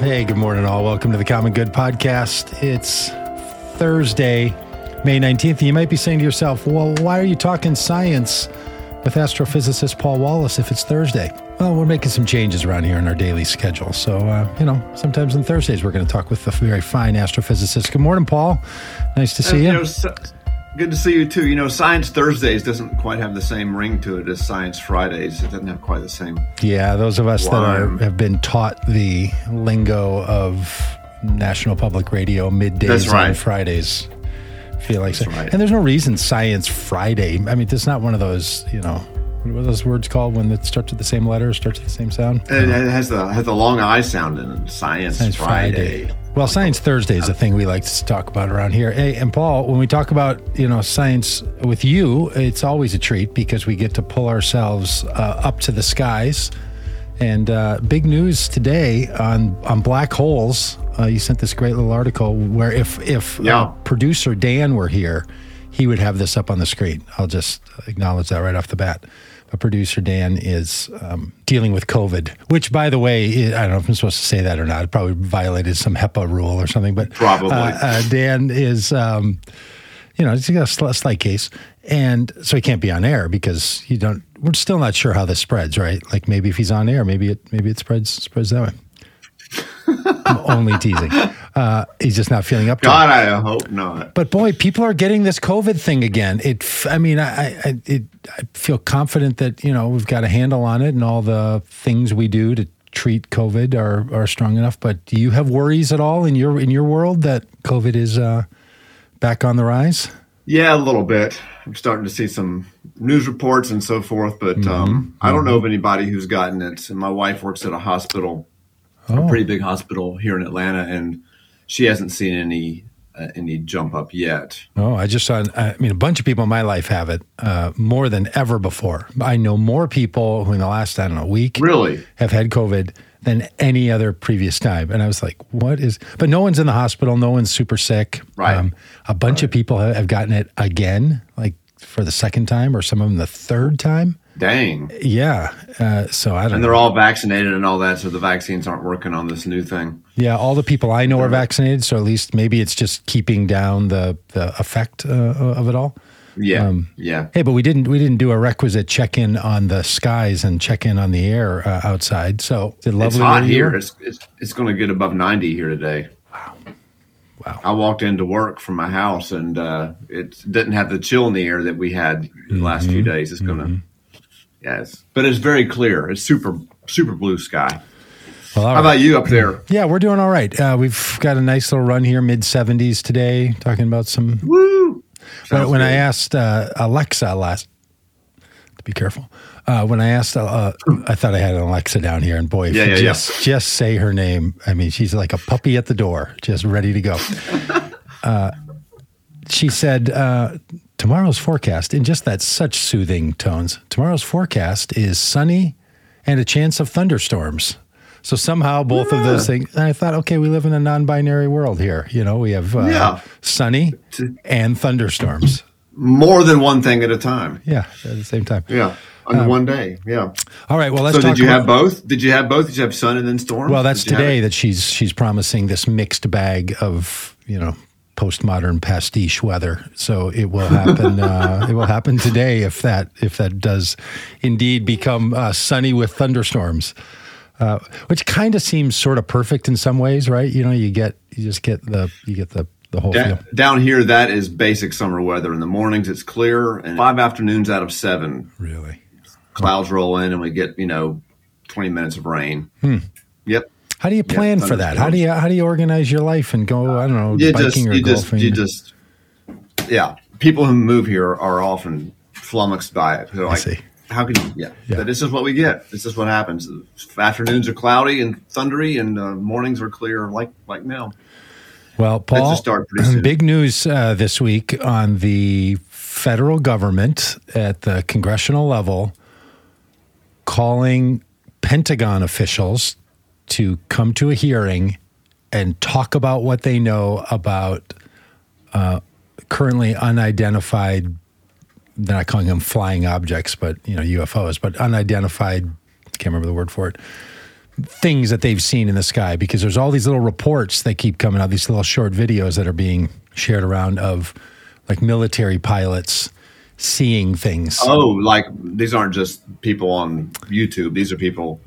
Hey, good morning, all. Welcome to the Common Good Podcast. It's Thursday, May 19th. And you might be saying to yourself, well, why are you talking science with astrophysicist Paul Wallace if it's Thursday? Well, we're making some changes around here in our daily schedule. So, uh, you know, sometimes on Thursdays we're going to talk with a very fine astrophysicist. Good morning, Paul. Nice to see And, you. s- good to see you too. You know, Science Thursdays doesn't quite have the same ring to it as Science Fridays. It doesn't have quite the same. Yeah, those of us that are, have been taught the lingo of National Public Radio middays That's right. on Fridays feel like so. right. And there's no reason Science Friday. I mean, it's not one of those, you know, what are those words called when it starts with the same letter, starts with the same sound? And it has the has the long I sound in it. Science, Science Friday. Well, Science Thursday is a thing we like to talk about around here. Hey, and Paul, when we talk about you know science with you, it's always a treat because we get to pull ourselves uh, up to the skies. And uh, big news today on on black holes. Uh, you sent this great little article where if if uh, Yeah. producer Dan were here, he would have this up on the screen. I'll just acknowledge that right off the bat. Producer Dan is um, dealing with COVID, which, by the way, I don't know if I'm supposed to say that or not. It probably violated some HIPAA rule or something. But Probably. uh, uh, Dan is, um, you know, he's got a sl- slight case, and so he can't be on air because you don't. We're still not sure how this spreads, right? Like maybe if he's on air, maybe it maybe it spreads spreads that way. I'm only teasing. Uh, he's just not feeling up to it. God, I hope not. But boy, people are getting this COVID thing again. It, I mean, I, I, it, I feel confident that you know we've got a handle on it, and all the things we do to treat COVID are are strong enough. But do you have worries at all in your in your world that COVID is uh, back on the rise? Yeah, a little bit. I'm starting to see some news reports and so forth, but Mm-hmm. um, I don't know of anybody who's gotten it. And my wife works at a hospital, Oh. a pretty big hospital here in Atlanta, and she hasn't seen any uh, any jump up yet. Oh, I just saw. I mean, a bunch of people in my life have it uh, more than ever before. I know more people who, in the last I don't know week, Really? have had COVID than any other previous time. And I was like, what is, but no one's in the hospital. No one's super sick. Um, Right. a bunch of people have gotten it again, like for the second time or some of them the third time. Dang. Yeah. Uh, so I don't And they're all vaccinated and all that, so the vaccines aren't working on this new thing. Yeah. All the people I know are vaccinated. So at least maybe it's just keeping down the, the effect uh, of it all. Yeah, Um, yeah. Hey, but we didn't we didn't do a requisite check in on the skies and check in on the air uh, outside. So is it lovely It's hot here. It's it's, it's going to get above ninety here today. Wow. Wow. I walked into work from my house and uh, it didn't have the chill in the air that we had the last few Mm-hmm. days. It's going to, yes, but it's very clear. It's super super blue sky. Well, How right. about you up there? Yeah, we're doing all right. Uh, we've got a nice little run here, mid 70s today, talking about some. Woo! When, Sounds when I asked uh, Alexa last, to be careful. Uh, when I asked, uh, uh, I thought I had an Alexa down here, and boy, if Yeah, you yeah, yeah. just just say her name, I mean, she's like a puppy at the door, just ready to go. uh, she said, uh, "Tomorrow's forecast," in just that such soothing tones. Tomorrow's forecast is sunny and a chance of thunderstorms. So somehow both of those things. And I thought, okay, we live in a non-binary world here. You know, we have uh, Yeah. sunny and thunderstorms. more than one thing at a time. Yeah, at the same time. Yeah, on one day. Yeah. All right. Well, let's So did you about, have both? Did you have both? Did you have sun and then storm? Well, that's Did you have today that she's she's promising this mixed bag of you know postmodern pastiche weather. So it will happen. uh, it will happen today if that if that does indeed become uh, sunny with thunderstorms, uh, which kind of seems sort of perfect in some ways, right? You know, you get you just get the you get the the whole Da- feel. down here, that is basic summer weather. In the mornings, it's clear, and five afternoons out of seven, Really. clouds roll in, and we get you know twenty minutes of rain. Hmm. Yep. How do you plan for that? How do you how do you organize your life and go? I don't know, You biking just, or you just, golfing. you just, yeah. People who move here are often flummoxed by it. They're like, see. how can you? Yeah. Yeah. But this is what we get. This is what happens. Afternoons are cloudy and thundery, and uh, mornings are clear, like like now. Well, Paul, big news uh, this week on the federal government at the congressional level calling Pentagon officials to come to a hearing and talk about what they know about uh, currently unidentified. They're not calling them flying objects, but you know UFOs, but unidentified. Can't remember the word for it. things that they've seen in the sky because there's all these little reports that keep coming out, these little short videos that are being shared around of like military pilots seeing things. Oh, like these aren't just people on YouTube. These are people.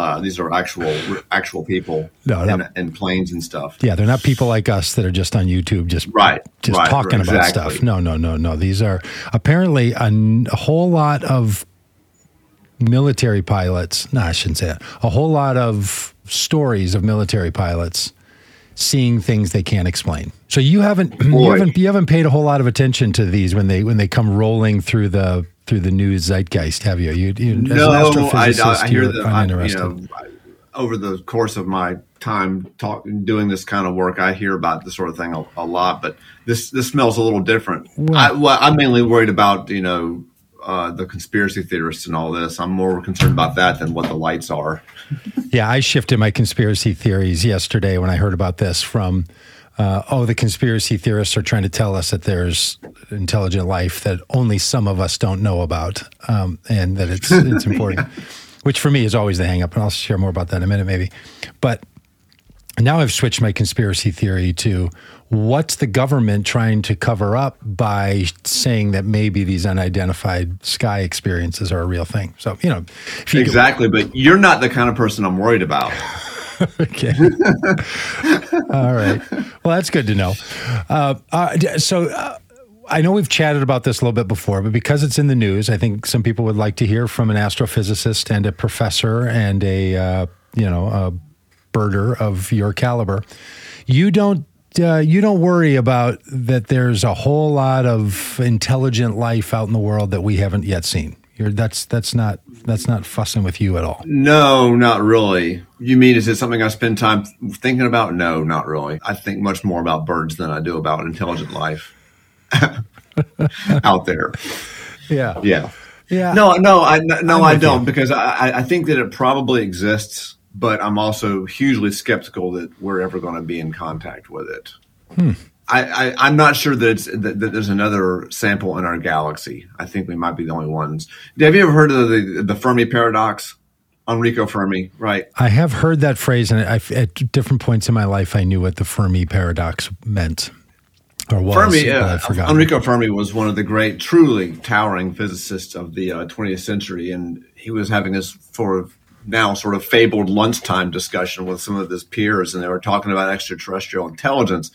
Uh, these are actual actual people No, in, that- in planes and stuff. Yeah, they're not people like us that are just on YouTube, just Right, just right, talking about exactly. stuff. No, no, no, no. These are apparently a, n- a whole lot of military pilots. No, I shouldn't say that. A whole lot of stories of military pilots seeing things they can't explain. So you haven't you haven't you haven't paid a whole lot of attention to these when they when they come rolling through the through the news zeitgeist, have you? You, you as an No, I, astrophysicist, I hear you're them. I, you uninterested. know, I- over the course of my time talk, doing this kind of work, I hear about this sort of thing a, a lot. But this this smells a little different. I, well, I'm mainly worried about you know uh, the conspiracy theorists and all this. I'm more concerned about that than what the lights are. Yeah, I shifted my conspiracy theories yesterday when I heard about this from, uh, oh, the conspiracy theorists are trying to tell us that there's intelligent life that only some of us don't know about, um, and that it's it's important. Which for me is always the hang up, and I'll share more about that in a minute, maybe. But now I've switched my conspiracy theory to what's the government trying to cover up by saying that maybe these unidentified sky experiences are a real thing. So you know, you Exactly, but you're not the kind of person I'm worried about. Okay. All right. Well, that's good to know. Uh, uh, so uh, I know we've chatted about this a little bit before, but because it's in the news, I think some people would like to hear from an astrophysicist and a professor and a uh, you know a birder of your caliber. You don't. Uh, you don't worry about that. There's a whole lot of intelligent life out in the world that we haven't yet seen. You're, that's that's not that's not fussing with you at all. No, not really. You mean is it something I spend time thinking about? No, not really. I think much more about birds than I do about intelligent life out there. Yeah. Yeah. Yeah. No, no, I no, I don't you. because I, I think that it probably exists, but I'm also hugely skeptical that we're ever going to be in contact with it. Hmm. I, I, I'm not sure that, it's, that, that there's another sample in our galaxy. I think we might be the only ones. Have you ever heard of the, the Fermi paradox? Enrico Fermi, right? I have heard that phrase, and I, at different points in my life, I knew what the Fermi paradox meant or was. Fermi, uh, Enrico Fermi was one of the great, truly towering physicists of the uh, 20th century, and he was having this sort of now sort of fabled lunchtime discussion with some of his peers, and they were talking about extraterrestrial intelligence,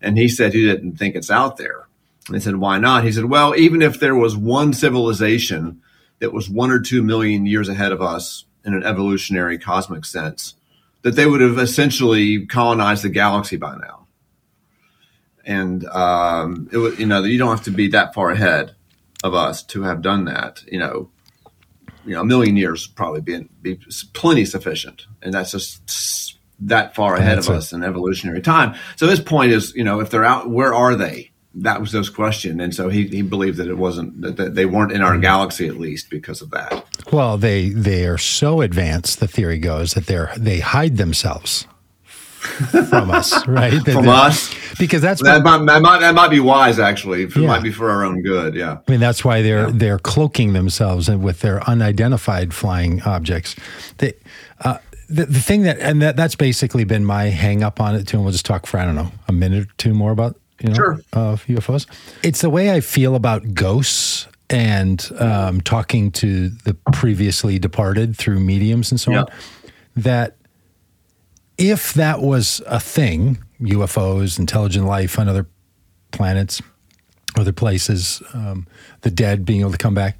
and he said he didn't think it's out there. And they said, "Why not?" He said, "Well, even if there was one civilization that was one or two million years ahead of us in an evolutionary cosmic sense, that they would have essentially colonized the galaxy by now." and um, it was you know you don't have to be that far ahead of us to have done that. You know, you know, a million years probably be be plenty sufficient, and that's just that far ahead That's of it. us in evolutionary time. So his point is, you know, if they're out, where are they? That was his question, and so he, he believed that it wasn't that, they weren't in our mm-hmm. galaxy at least because of that. Well, they they are so advanced. The theory goes that they're they hide themselves from us, right? From us, because that's that what, might, that might that might be wise actually. It Yeah. might be for our own good. Yeah. I mean, that's why they're they're cloaking themselves and with their unidentified flying objects. They, the, the thing that and that that's basically been my hang up on it too. And we'll just talk for I don't know a minute or two more about you know Sure. uh, UFOs. It's the way I feel about ghosts and um, talking to the previously departed through mediums and so on. That if that was a thing, UFOs, intelligent life on other planets, other places, um, the dead being able to come back,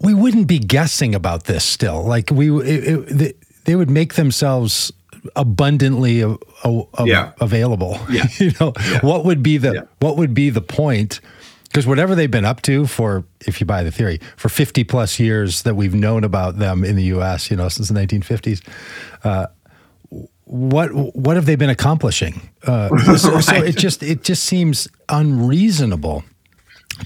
we wouldn't be guessing about this still. Like we, it, it, they, would make themselves abundantly a, a, a- Yeah. available. Yeah. you know, what would be the Yeah. what would be the point? Because whatever they've been up to for, if you buy the theory, for 50 plus years that we've known about them in the U.S., you know, since the 1950s, uh, what what have they been accomplishing? Uh, so, so it just it just seems unreasonable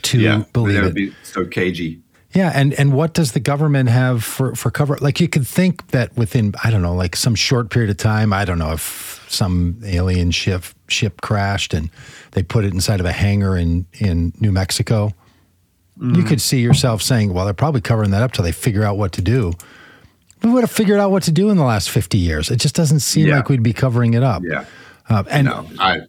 to Yeah. believe that it. would be so cagey. Yeah, and and what does the government have for for cover? Like you could think that within I don't know, like some short period of time, I don't know if some alien ship ship crashed and they put it inside of a hangar in in New Mexico. You could see yourself saying, "Well, they're probably covering that up till they figure out what to do." we would have figured out what to do in the last 50 years. It just doesn't seem Yeah. like we'd be covering it up. Yeah. Uh, and No, I,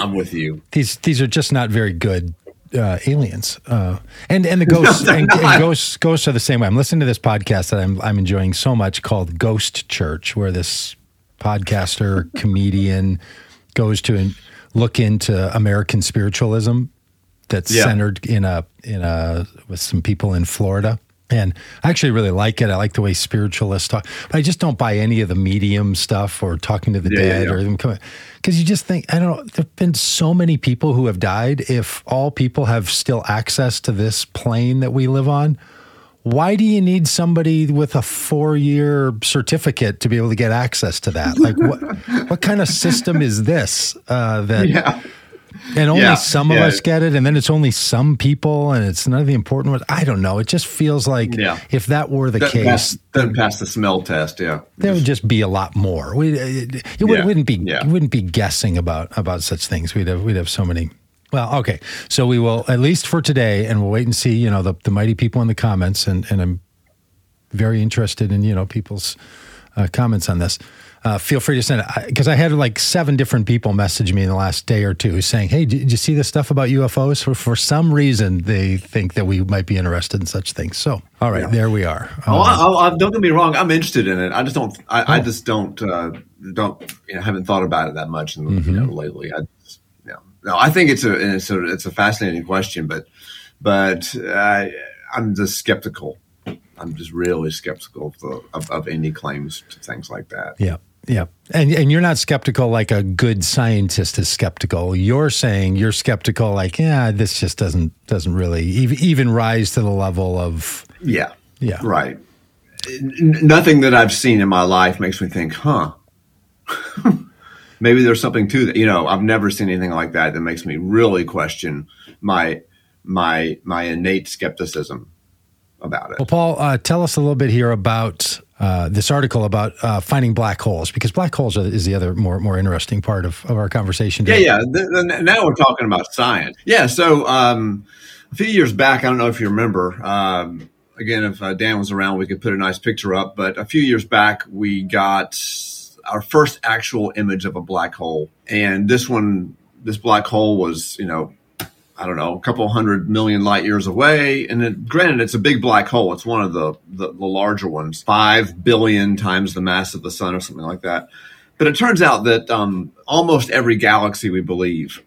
I'm with you. these these are just not very good uh, aliens. Uh, and and the ghosts they're and, and ghosts ghosts are the same way. I'm listening to this podcast that I'm I'm enjoying so much called Ghost Church, where this podcaster comedian goes to and look into American spiritualism that's Yeah. centered in a in a with some people in Florida. And I actually really like it. I like the way spiritualists talk, but I just don't buy any of the medium stuff or talking to the Yeah, yeah, dead yeah. or them coming. Because you just think, I don't know, there have been so many people who have died. If all people have still access to this plane that we live on, why do you need somebody with a four year certificate to be able to get access to that? Like, what, what kind of system is this uh, that Yeah. And only Yeah, some of yeah. us get it, and then it's only some people, and it's none of the important ones. I don't know. It just feels like Yeah. if that were the Doesn't case, pass, doesn't pass the smell test. Yeah. there would just be a lot more. We, it, it Yeah, wouldn't be yeah. it wouldn't be guessing about about such things. We'd have we'd have so many. Well, okay. So we will at least for today, and we'll wait and see. You know, the the mighty people in the comments, and and I'm very interested in you know people's uh, comments on this. Uh, feel free to send it because I had like seven different people message me in the last day or two saying, "Hey, did you see this stuff about UFOs?" For for some reason, they think that we might be interested in such things. So, all right, Yeah. there we are. Oh, Um, I, I, don't get me wrong. I'm interested in it. I just don't. I, I Oh. just don't. Uh, don't. You know, haven't thought about it that much. And Mm-hmm. you know, lately, I. Just, you know, no, I think it's a it's a it's a fascinating question, but but I I'm just skeptical. I'm just really skeptical of, the, of, of any claims to things like that. Yeah. Yeah. And and you're not skeptical like a good scientist is skeptical. You're saying you're skeptical like, yeah, this just doesn't doesn't really even, even rise to the level of Yeah. Yeah. Right. Nothing that I've seen in my life makes me think, huh? Maybe there's something to that. You know, I've never seen anything like that that makes me really question my my my innate skepticism about it. Well, Paul, uh, tell us a little bit here about uh, this article about uh, finding black holes, because black holes are, is the other more more interesting part of, of our conversation. Yeah, today. yeah. Th- th- now we're talking about science. Yeah. So um, a few years back, I don't know if you remember. Um, again, if uh, Dan was around, we could put a nice picture up. But a few years back, we got our first actual image of a black hole, and this one, this black hole was, you know. I don't know, a couple hundred million light years away. And it, granted, it's a big black hole. It's one of the, the, the larger ones, five billion times the mass of the sun or something like that. But it turns out that um, almost every galaxy we believe,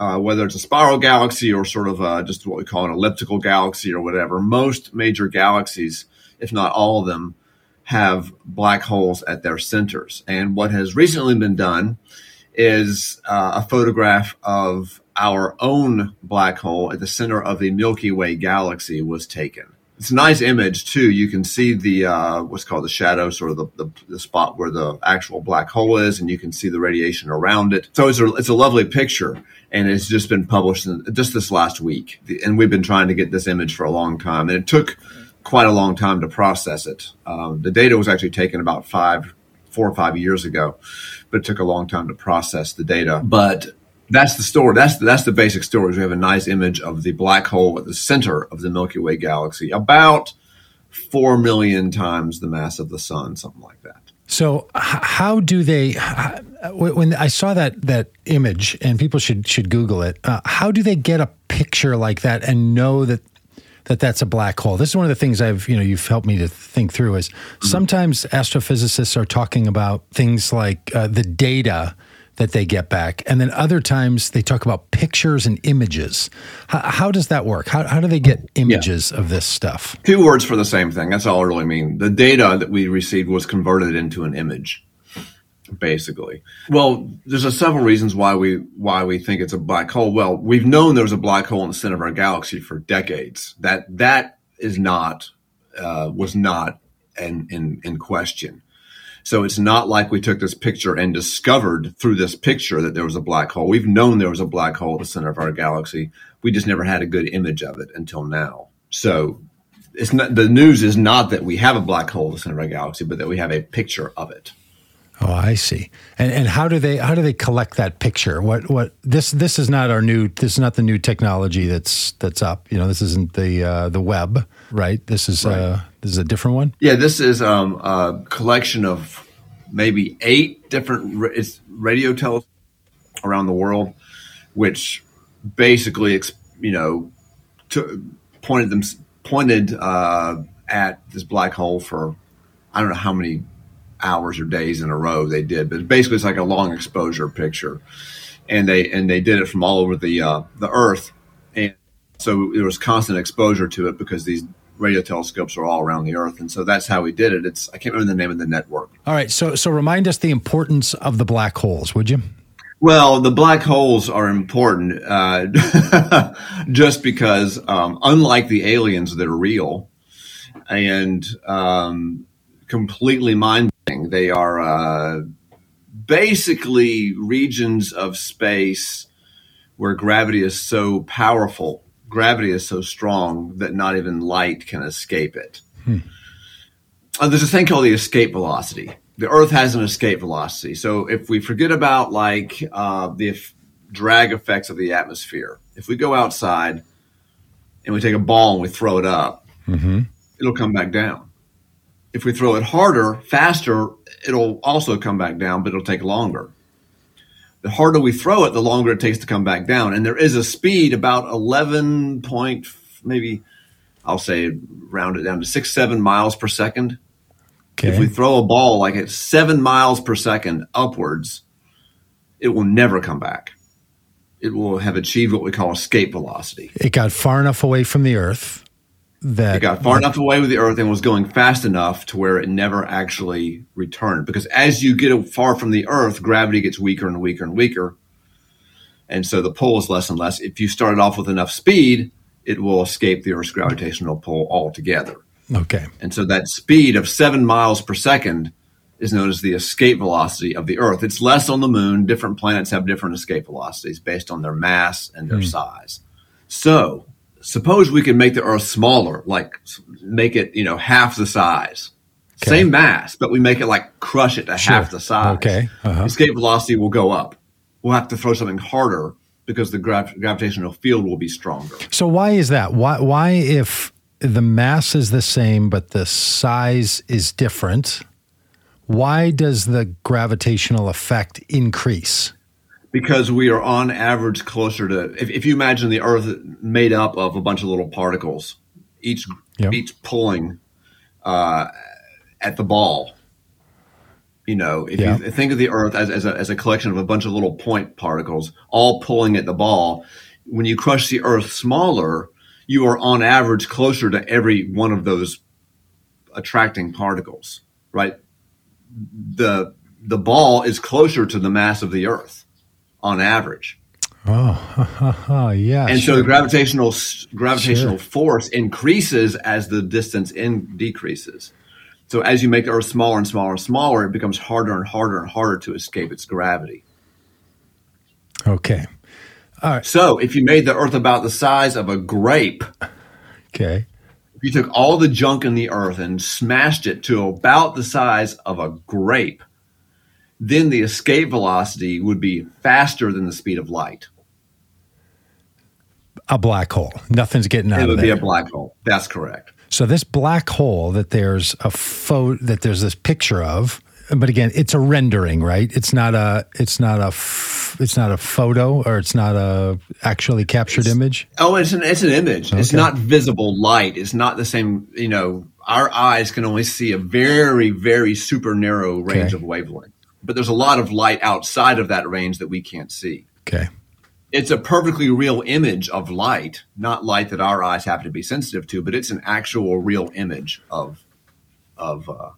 uh, whether it's a spiral galaxy or sort of uh, just what we call an elliptical galaxy or whatever, most major galaxies, if not all of them, have black holes at their centers. And what has recently been done is uh, a photograph of our own black hole at the center of the Milky Way galaxy was taken. It's a nice image too. You can see the uh, what's called the shadow, sort of the, the, the spot where the actual black hole is, and you can see the radiation around it. So it's a it's a lovely picture, and it's just been published in, just this last week. And we've been trying to get this image for a long time, and it took quite a long time to process it. Um, the data was actually taken about five, four or five years ago, but it took a long time to process the data. But that's the story. That's the, that's the basic story. We have a nice image of the black hole at the center of the Milky Way galaxy, about four million times the mass of the sun, something like that. So h- how do they? When I saw that that image, and people should should Google it. Uh, how do they get a picture like that and know that that that's a black hole? This is one of the things I've you know you've helped me to think through. Is sometimes astrophysicists are talking about things like uh, the data that they get back, and then other times they talk about pictures and images. How, how does that work? How, how do they get images of this stuff? Two words for the same thing. That's all I really mean. The data that we received was converted into an image, basically. Well, there's a several reasons why we why we think it's a black hole. Well, we've known there's a black hole in the center of our galaxy for decades. That that is not uh, was not in, in in question. So it's not like we took this picture and discovered through this picture that there was a black hole. We've known there was a black hole at the center of our galaxy. We just never had a good image of it until now. So it's not the news is not that we have a black hole at the center of our galaxy, but that we have a picture of it. Oh, I see. And and how do they how do they collect that picture? What what this this is not our new this is not the new technology that's that's up. You know, this isn't the uh, the Webb, right? This is right. uh this is a different one. Yeah, this is um, a collection of maybe eight different radio telescopes around the world, which basically you know to, pointed them pointed uh, at this black hole for I don't know how many hours or days in a row they did, but basically it's like a long exposure picture, and they and they did it from all over the uh, the Earth, and so there was constant exposure to it because these radio telescopes are all around the Earth, and so that's how we did it. It's I can't remember the name of the network. All right, so so remind us the importance of the black holes, would you? Well, the black holes are important uh, just because, um, unlike the aliens that are real and um, completely mind they are uh, basically regions of space where gravity is so powerful, gravity is so strong that not even light can escape it. Hmm. Uh, there's a thing called the escape velocity. The Earth has an escape velocity. So if we forget about like uh, the drag effects of the atmosphere, if we go outside and we take a ball and we throw it up, mm-hmm. it'll come back down. If we throw it harder, faster, it'll also come back down, but it'll take longer. The harder we throw it, the longer it takes to come back down. And there is a speed about 11 point, maybe I'll say round it down to six, seven miles per second. Okay. If we throw a ball like at seven miles per second upwards, it will never come back. It will have achieved what we call escape velocity. It got far enough away from the Earth that it got far enough away with the Earth and was going fast enough to where it never actually returned. Because as you get far from the Earth, gravity gets weaker and weaker and weaker, and so the pull is less and less. If you started off with enough speed, it will escape the Earth's gravitational pull altogether. Okay. And so that speed of seven miles per second is known as the escape velocity of the Earth. It's less on the moon. Different planets have different escape velocities based on their mass and their mm. size. So suppose we can make the Earth smaller, like make it, you know, half the size. Okay. Same mass, but we make it like crush it to sure. half the size. Okay. Uh-huh. Escape velocity will go up. We'll have to throw something harder because the grav- gravitational field will be stronger. So why is that? Why why if the mass is the same but the size is different, why does the gravitational effect increase? Because we are on average closer to if, if you imagine the earth made up of a bunch of little particles each yep. each pulling uh, at the ball you know if you think of the earth as, as a, as a collection of a bunch of little point particles all pulling at the ball when you crush the earth smaller you are on average closer to every one of those attracting particles right? The the ball is closer to the mass of the earth on average. Oh, yeah. And sure. so the gravitational gravitational sure. force increases as the distance in decreases. So as you make the Earth smaller and smaller and smaller, it becomes harder and harder and harder to escape its gravity. Okay. All right. So if you made the Earth about the size of a grape, okay. If you took all the junk in the Earth and smashed it to about the size of a grape, then the escape velocity would be faster than the speed of light. A black hole. Nothing's getting out it of there. It would be a black hole. That's correct. So this black hole that there's a photo that there's this picture of, but again, it's a rendering, right? It's not a it's not a it's not a photo or it's not a actually captured it's, image. Oh, it's an it's an image. Okay. It's not visible light. It's not the same. You know, our eyes can only see a very very super narrow range okay. of wavelength but there's a lot of light outside of that range that we can't see. Okay. It's a perfectly real image of light, not light that our eyes happen to be sensitive to, but it's an actual real image of of uh,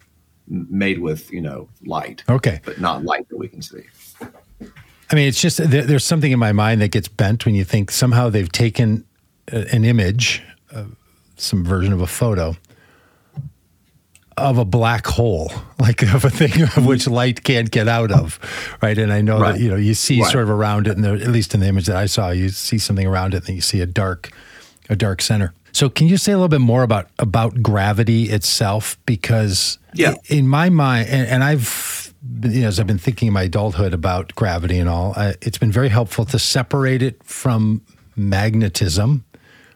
made with you know light. Okay, but not light that we can see. I mean, it's just there, there's something in my mind that gets bent when you think somehow they've taken an image, uh, some version of a photo, of a black hole, like of a thing of which light can't get out of, right? And I know right. that you know you see right. sort of around it, and at least in the image that I saw, you see something around it, and you see a dark, a dark center. So, can you say a little bit more about about gravity itself? Because yeah. in my mind, and, and I've you know, as I've been thinking in my adulthood about gravity and all, I, it's been very helpful to separate it from magnetism,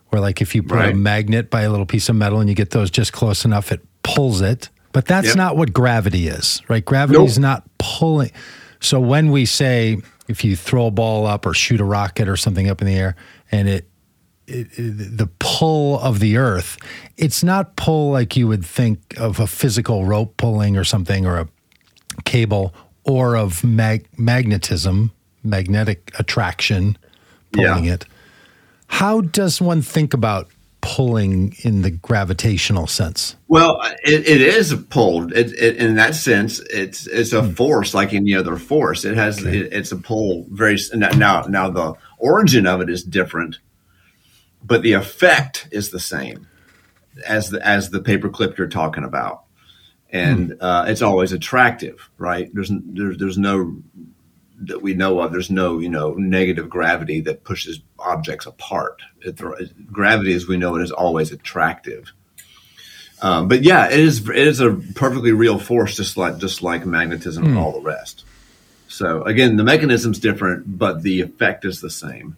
where like if you put a magnet by a little piece of metal and you get those just close enough, it pulls it. But that's Yep. not what gravity is, right? Gravity is Nope. not pulling. So when we say if you throw a ball up or shoot a rocket or something up in the air and it the pull of the earth, it's not pull like you would think of a physical rope pulling or something or a cable or of mag- magnetism, magnetic attraction pulling Yeah. it. How does one think about pulling in the gravitational sense? Well, it, it is a pull. It, it, in that sense, it's it's a force like any other force. It has it, it's a pull. Very now now the origin of it is different, but the effect is the same as the as the paperclip you're talking about, and uh, it's always attractive, right? There's there's there's no that we know of. There's no you know negative gravity that pushes objects apart. It, gravity, as we know it, is always attractive. Um, but yeah, it is it is a perfectly real force, just like just like magnetism and all the rest. So again, the mechanism's different, but the effect is the same.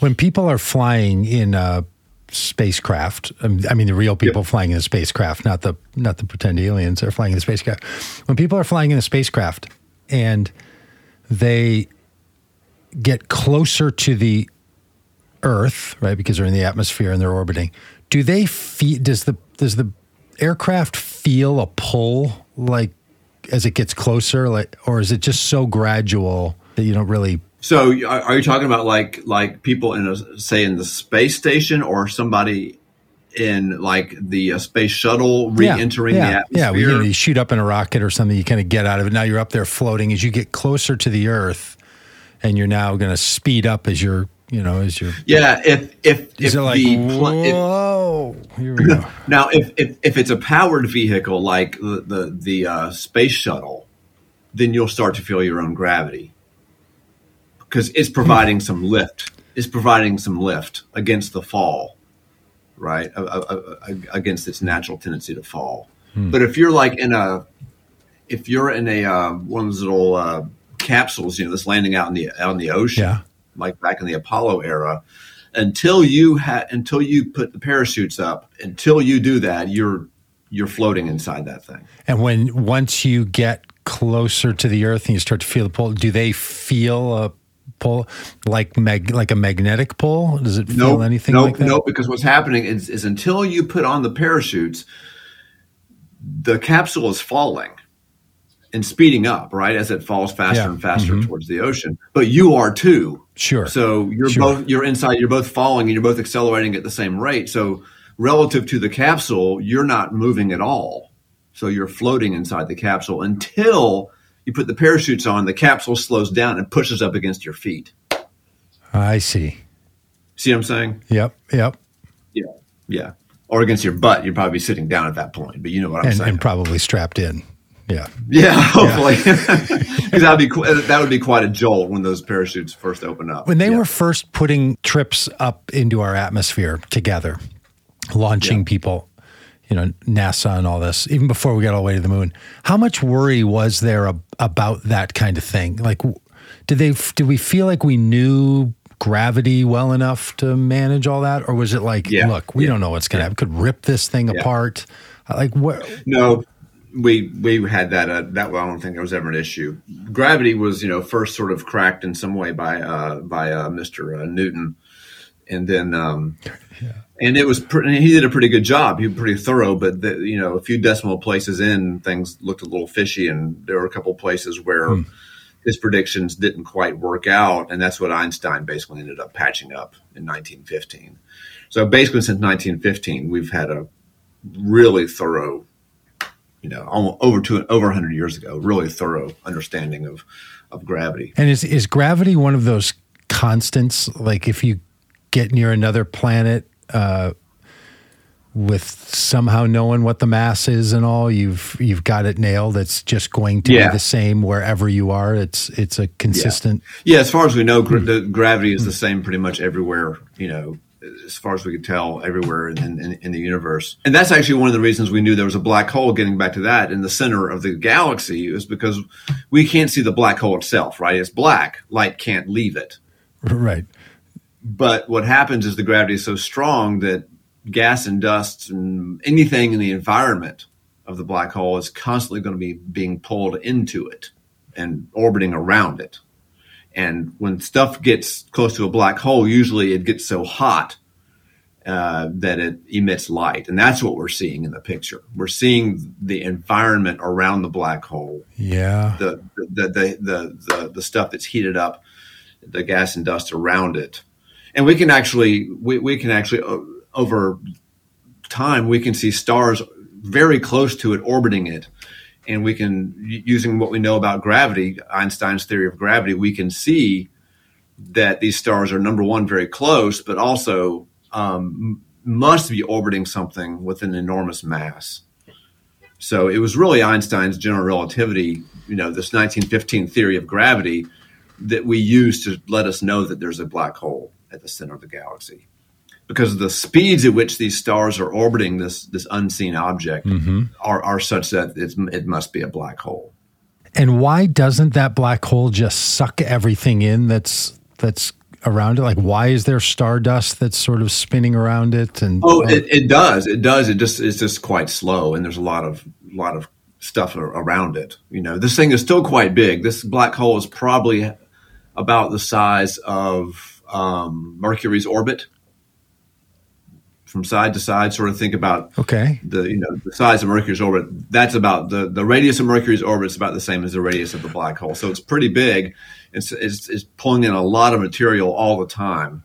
When people are flying in a spacecraft, um, I mean the real people flying in a spacecraft, not the not the pretend aliens are flying in a spacecraft. When people are flying in a spacecraft and they get closer to the Earth, right? Because they're in the atmosphere and they're orbiting. Do they feel? Does the does the aircraft feel a pull like as it gets closer, like, or is it just so gradual that you don't really? So are you talking about like like people in a say in the space station or somebody in like the uh, space shuttle re-entering yeah, the yeah, atmosphere? yeah. well, you, know, you shoot up in a rocket or something, you kind of get out of it. Now you're up there floating. As you get closer to the Earth, and you're now going to speed up as you're, you know, as you're. yeah, if if Is if it like the pl- if, whoa? Here we go. Now, if, if, if it's a powered vehicle like the the, the uh, space shuttle, then you'll start to feel your own gravity because it's providing some lift. It's providing some lift against the fall, right? Uh, uh, uh, against its natural tendency to fall. But if you're like in a, if you're in a uh, one of those little uh, capsules, you know, that's landing out in the out in the ocean, Yeah. like back in the Apollo era, until you had until you put the parachutes up, until you do that, you're you're floating inside that thing. And when once you get closer to the Earth and you start to feel the pull, do they feel a pull like mag like a magnetic pull? Does it feel No, anything no, like that? no, because what's happening is, is until you put on the parachutes, the capsule is falling and speeding up, right, as it falls faster Yeah. and faster Mhm. towards the ocean. But you are too. Sure. So you're Sure. both you're inside. You're both falling, and you're both accelerating at the same rate. So relative to the capsule, you're not moving at all. So you're floating inside the capsule until you put the parachutes on. The capsule slows down and pushes up against your feet. I see. See what I'm saying? Yep. Yep. Yeah, yeah. Or against your butt. You're probably sitting down at that point. But you know what I'm And, saying? and probably strapped in. Yeah. yeah, hopefully, because that'd be that would be quite a jolt when those parachutes first open up. When they Yeah. were first putting trips up into our atmosphere together, launching Yeah. people, you know, NASA and all this, even before we got all the way to the moon, how much worry was there ab- about that kind of thing? Like, did they, did we feel like we knew gravity well enough to manage all that? Or was it like, Yeah. look, we don't know what's going to happen, could rip this thing Yeah. apart? Like, what? No, we we had that. Uh, that I don't think there was ever an issue. Gravity was, you know, first sort of cracked in some way by uh, by uh, Mr. Uh, Newton, and then um, and it was pretty, he did a pretty good job. He was pretty thorough, but the, you know, a few decimal places in, things looked a little fishy, and there were a couple places where. Hmm. His predictions didn't quite work out, and that's what Einstein basically ended up patching up in 1915. So basically, since 1915, we've had a really thorough you know, almost over two over 100 years ago, really thorough understanding of of gravity. And is, is gravity one of those constants? Like, if you get near another planet, uh, with somehow knowing what the mass is and all, you've you've got it nailed. It's just going to Yeah. be the same wherever you are. It's it's a consistent. Yeah, as far as we know, gra- the gravity is the same pretty much everywhere. You know, as far as we could tell, everywhere in, in, in, the universe. And that's actually one of the reasons we knew there was a black hole, getting back to that, in the center of the galaxy, is because we can't see the black hole itself, right? It's black. Light can't leave it. Right. But what happens is the gravity is so strong that gas and dust and anything in the environment of the black hole is constantly going to be being pulled into it and orbiting around it. And when stuff gets close to a black hole, usually it gets so hot uh, that it emits light, and that's what we're seeing in the picture. We're seeing the environment around the black hole. Yeah, the the the the the, the stuff that's heated up, the gas and dust around it, and we can actually we, we can actually uh, over time we can see stars very close to it orbiting it. And we can using what we know about gravity einstein's theory of gravity we can see that these stars are number one very close but also um, must be orbiting something with an enormous mass. So it was really einstein's general relativity you know this 1915 theory of gravity that we use to let us know that there's a black hole at the center of the galaxy because the speeds at which these stars are orbiting this this unseen object mm-hmm. are, are such that it must be a black hole. And why doesn't that black hole just suck everything in that's that's around it? Like, why is there stardust that's sort of spinning around it? And oh, it, it does, it does. It just it's just quite slow, and there's a lot of lot of stuff around it. You know, this thing is still quite big. This black hole is probably about the size of um, Mercury's orbit from side to side, sort of think about okay the you know the size of Mercury's orbit. That's about the the radius of Mercury's orbit is about the same as the radius of the black hole. So it's pretty big. It's it's, it's pulling in a lot of material all the time.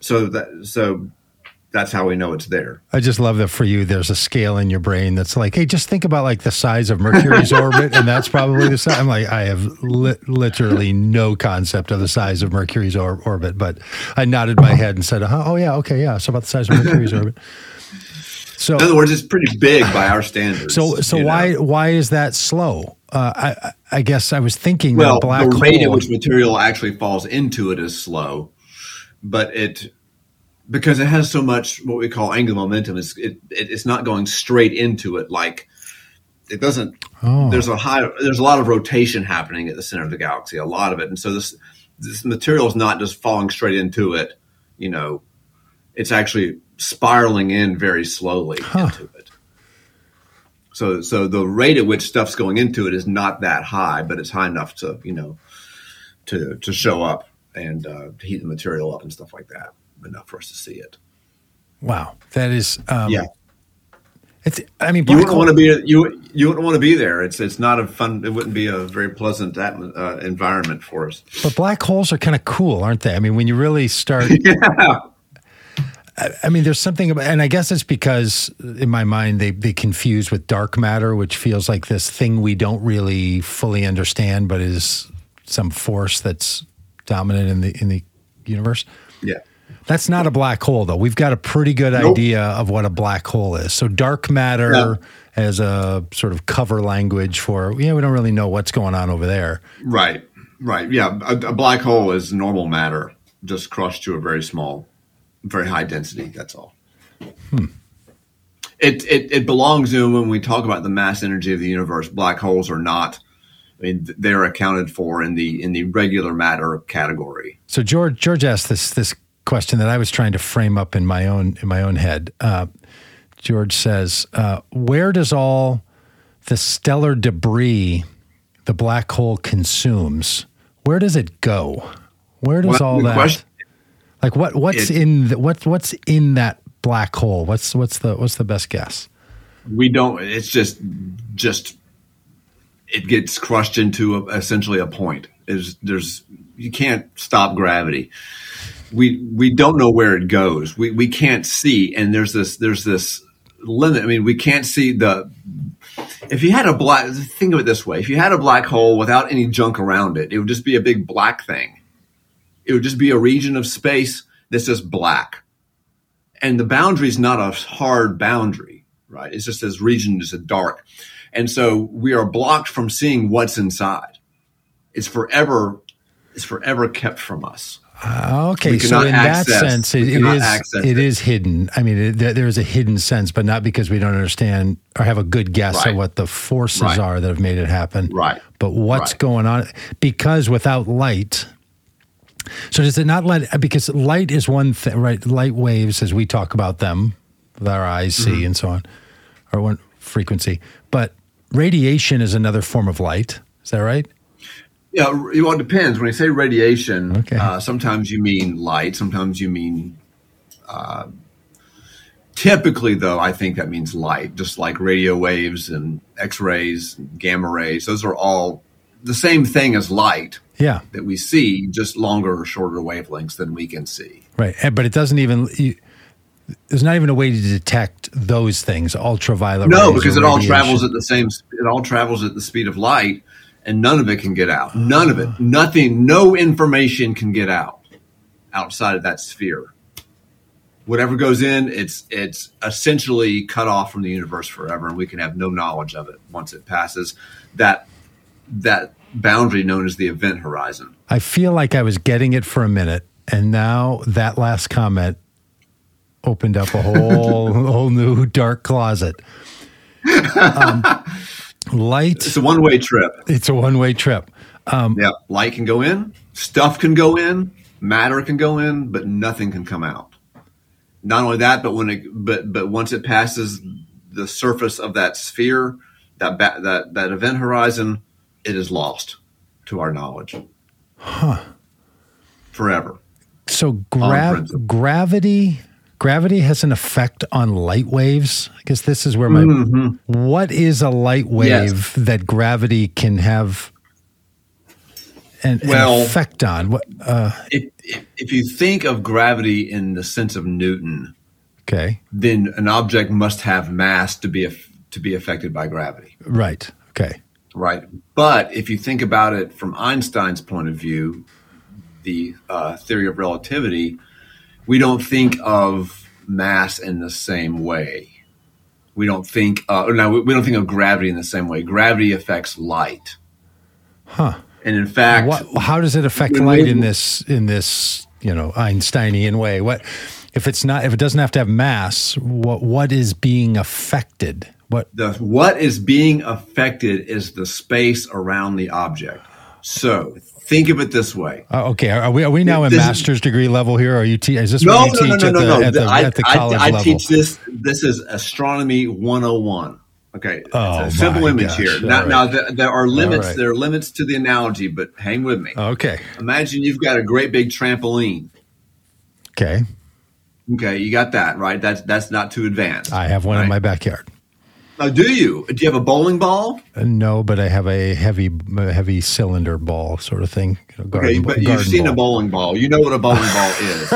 So that so that's how we know it's there. I just love that for you. There's a scale in your brain that's like, hey, just think about like the size of Mercury's orbit, and that's probably the size. I'm like, I have li- literally no concept of the size of Mercury's or- orbit, but I nodded my head and said, oh, oh yeah, okay, yeah, so about the size of Mercury's orbit. So, in other words, it's pretty big by our standards. So, so why know? why is that slow? Uh, I, I guess I was thinking well, that black the rate hole, at which material actually falls into it is slow, but it because it has so much what we call angular momentum. It's it, it's not going straight into it like it doesn't. Oh. There's a high. There's a lot of rotation happening at the center of the galaxy. A lot of it, and so this this material is not just falling straight into it. You know, it's actually spiraling in very slowly huh. into it. So so the rate at which stuff's going into it is not that high, but it's high enough to you know to to show up and uh, to heat the material up and stuff like that enough for us to see it. Wow, that is um, yeah. It's. I mean, you wouldn't want to be you. You wouldn't want to be there. It's. It's not a fun. It wouldn't be a very pleasant atmo- uh, environment for us. But black holes are kind of cool, aren't they? I mean, when you really start. yeah. I, mean, there's something about, and I guess it's because in my mind they they confuse with dark matter, which feels like this thing we don't really fully understand, but is some force that's dominant in the in the universe. Yeah. That's not a black hole, though. We've got a pretty good nope. idea of what a black hole is. So dark matter yeah. as a sort of cover language for, yeah, we don't really know what's going on over there. Right, right. Yeah, a, a black hole is normal matter, just crushed to a very small, very high density. That's all. Hmm. It, it, it belongs in when we talk about the mass energy of the universe. Black holes are not. I mean, they're accounted for in the in the regular matter category. So George George asked this this question that I was trying to frame up in my own in my own head. Uh, George says, uh, "Where does all the stellar debris the black hole consumes? Where does it go? Where does all that? Question, like what what's it, in the, what what's in that black hole? What's what's the what's the best guess? We don't. It's just just it gets crushed into a, essentially a point. Is there's you can't stop gravity we we don't know where it goes. We we can't see, and there's this there's this limit. I mean, we can't see the. If you had a black, think of it this way: if you had a black hole without any junk around it, it would just be a big black thing. It would just be a region of space that's just black, and the boundary is not a hard boundary, right? It's just this region is a dark, and so we are blocked from seeing what's inside. It's forever, it's forever kept from us Uh, okay, so in access- that sense, it, it is it it. is hidden. I mean, it, there, there is a hidden sense, but not because we don't understand or have a good guess Right. at what the forces Right. are that have made it happen. Right. But what's Right. going on? Because without light, so does it not let? Because light is one thing, right? Light waves, as we talk about them, with our eyes see Mm-hmm. and so on, or one frequency. But radiation is another form of light. Is that right? Yeah, well, it depends. When you say radiation, Okay. uh, sometimes you mean light, sometimes you mean. Uh, typically, though, I think that means light, just like radio waves and X rays, gamma rays. Those are all the same thing as light Yeah. that we see, just longer or shorter wavelengths than we can see. Right, but it doesn't even. You, there's not even a way to detect those things, ultraviolet. No, because it all radiation. travels at the same. It all travels at the speed of light, and none of it can get out. None of it. Nothing. No information can get out outside of that sphere. Whatever goes in, it's it's essentially cut off from the universe forever, and we can have no knowledge of it once it passes that that boundary known as the event horizon. I feel like I was getting it for a minute, and now that last comment opened up a whole whole new dark closet. Um, light. It's a one way trip. It's a one way trip. Um, yeah, light can go in, stuff can go in, matter can go in, but nothing can come out. Not only that, but when it but but once it passes the surface of that sphere, that ba- that that event horizon, it is lost to our knowledge. Huh. Forever. So gra- gravity gravity has an effect on light waves. I guess this is where my what is a light wave Mm-hmm. Yes. that gravity can have an, an effect on? What? Uh, If, if if you think of gravity in the sense of Newton, okay, then an object must have mass to be to be affected by gravity. right. Okay, Right. But if you think about it from Einstein's point of view, the uh, theory of relativity, we don't think of mass in the same way. We don't think, uh, no, we- we don't think of gravity in the same way. Gravity affects light. huh? And in fact, What? How does it affect light in this in this you know Einsteinian way? What if it's not if it doesn't have to have mass? What what is being affected? What? the what is being affected is the space around the object. So think of it this way. Uh, okay, are we are we now in This is- master's degree level here? Are you te- is this No, what you no, no, teach no, at no, the no. at the, I, at the I- college I level? teach this. This is astronomy 101. Okay, Oh, it's a simple image gosh. here. Now, right. now there, there are limits. right. There are limits to the analogy, but hang with me. Okay, Imagine you've got a great big trampoline. okay. Okay, you got that right. That's that's not too advanced. I have one in my backyard. Now, do you? Do you have a bowling ball? Uh, No, but I have a heavy heavy cylinder ball sort of thing. you know, Okay, garden- but you've seen a bowling ball. You know what a bowling ball is.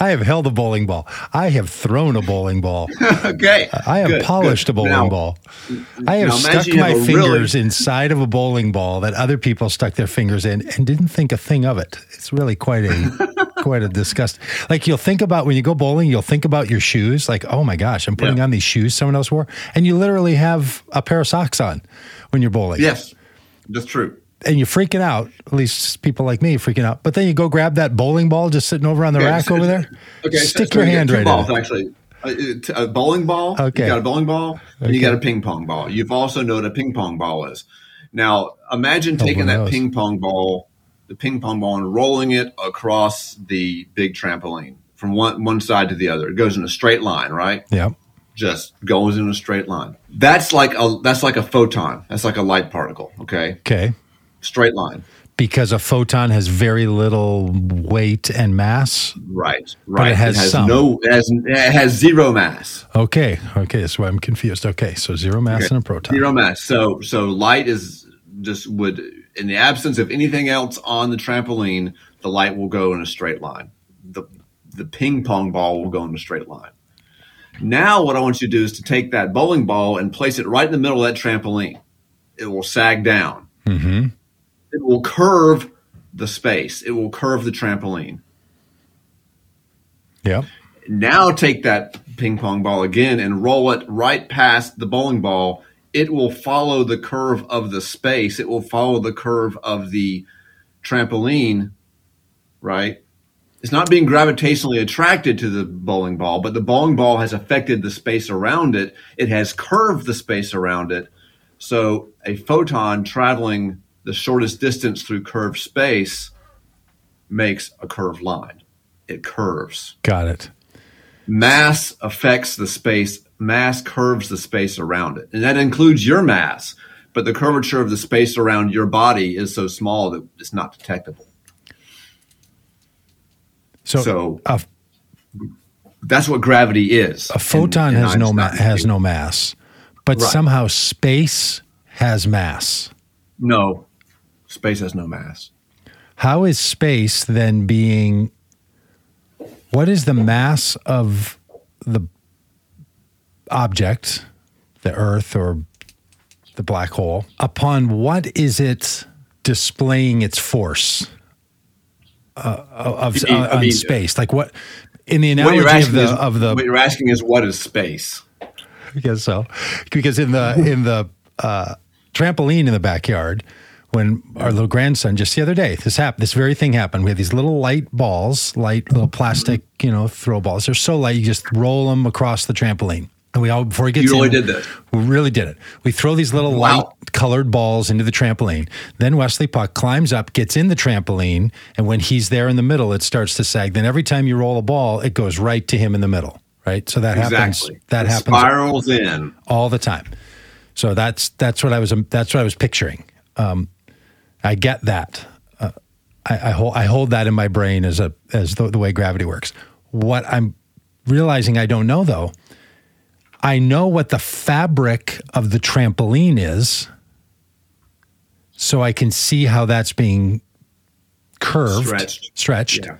I have held a bowling ball. I have thrown a bowling ball. okay, I have good, polished good. a bowling Now, ball. I have stuck my have fingers really- inside of a bowling ball that other people stuck their fingers in and didn't think a thing of it. It's really quite a quite a disgust. Like you'll think about when you go bowling, you'll think about your shoes. Like, oh my gosh, I'm putting Yeah. on these shoes someone else wore, and you literally have a pair of socks on when you're bowling. Yes, that's true. and you're freaking out. At least people like me freaking out. But then you go grab that bowling ball just sitting over on the Okay, rack so- over there. Okay, stick so your you hand right balls, in it. Actually, a, t- a bowling ball. Okay. you got a bowling ball, and you got a ping pong ball. You've also know what a ping pong ball is. Now, imagine Oh, taking that ping pong ball, the ping pong ball, and rolling it across the big trampoline from one one side to the other. It goes in a straight line, right? Yeah. Just goes in a straight line. That's like a that's like a photon. That's like a light particle. Okay, Okay. straight line. Because a photon has very little weight and mass. Right, right. But it has some. no, it has, it has zero mass. Okay. Okay. That's why I'm confused. Okay. So zero mass Okay. and a proton. Zero mass. So so light is just would in the absence of anything else on the trampoline, the light will go in a straight line. The the ping pong ball will go in a straight line. Now what I want you to do is to take that bowling ball and place it right in the middle of that trampoline. It will sag down. hmm It will curve the space. It will curve the trampoline. Yeah. Now take that ping pong ball again and roll it right past the bowling ball. It will follow the curve of the space. It will follow the curve of the trampoline right? It's not being gravitationally attracted to the bowling ball, but the bowling ball has affected the space around it. It has curved the space around it. So a photon traveling the shortest distance through curved space makes a curved line. It curves. Got it. Mass affects the space, mass curves the space around it. And that includes your mass, but the curvature of the space around your body is so small that it's not detectable. So, So- a, That's what gravity is. a photon has no ma- has no mass, but Right. somehow space has mass. No, space has no mass. How is space then being? What is the mass of the object, the Earth or the black hole? Upon what is it displaying its force uh, of mean- uh, I mean- space? Like what in the analogy of the is of the what you're asking is what is space? I guess so. Because in the in the uh, trampoline in the backyard, when our little grandson just the other day, this happened. This very thing happened. We had these little light balls, light little plastic, you know, throw balls. They're so light, you just roll them across the trampoline. And we all before he gets You really in, did this? We really did it. We throw these little Wow. light colored balls into the trampoline. Then Wesley Puck climbs up, gets in the trampoline, and when he's there in the middle, it starts to sag. Then every time you roll a ball, it goes right to him in the middle. Right. So that happens. That it happens Spirals in. all the time. So that's that's what I was that's what I was picturing. Um, I get that. Uh, I, I hold I hold that in my brain as a as the, the way gravity works. What I'm realizing I don't know though. I know what the fabric of the trampoline is, so I can see how that's being curved, Stretched. stretched Yeah.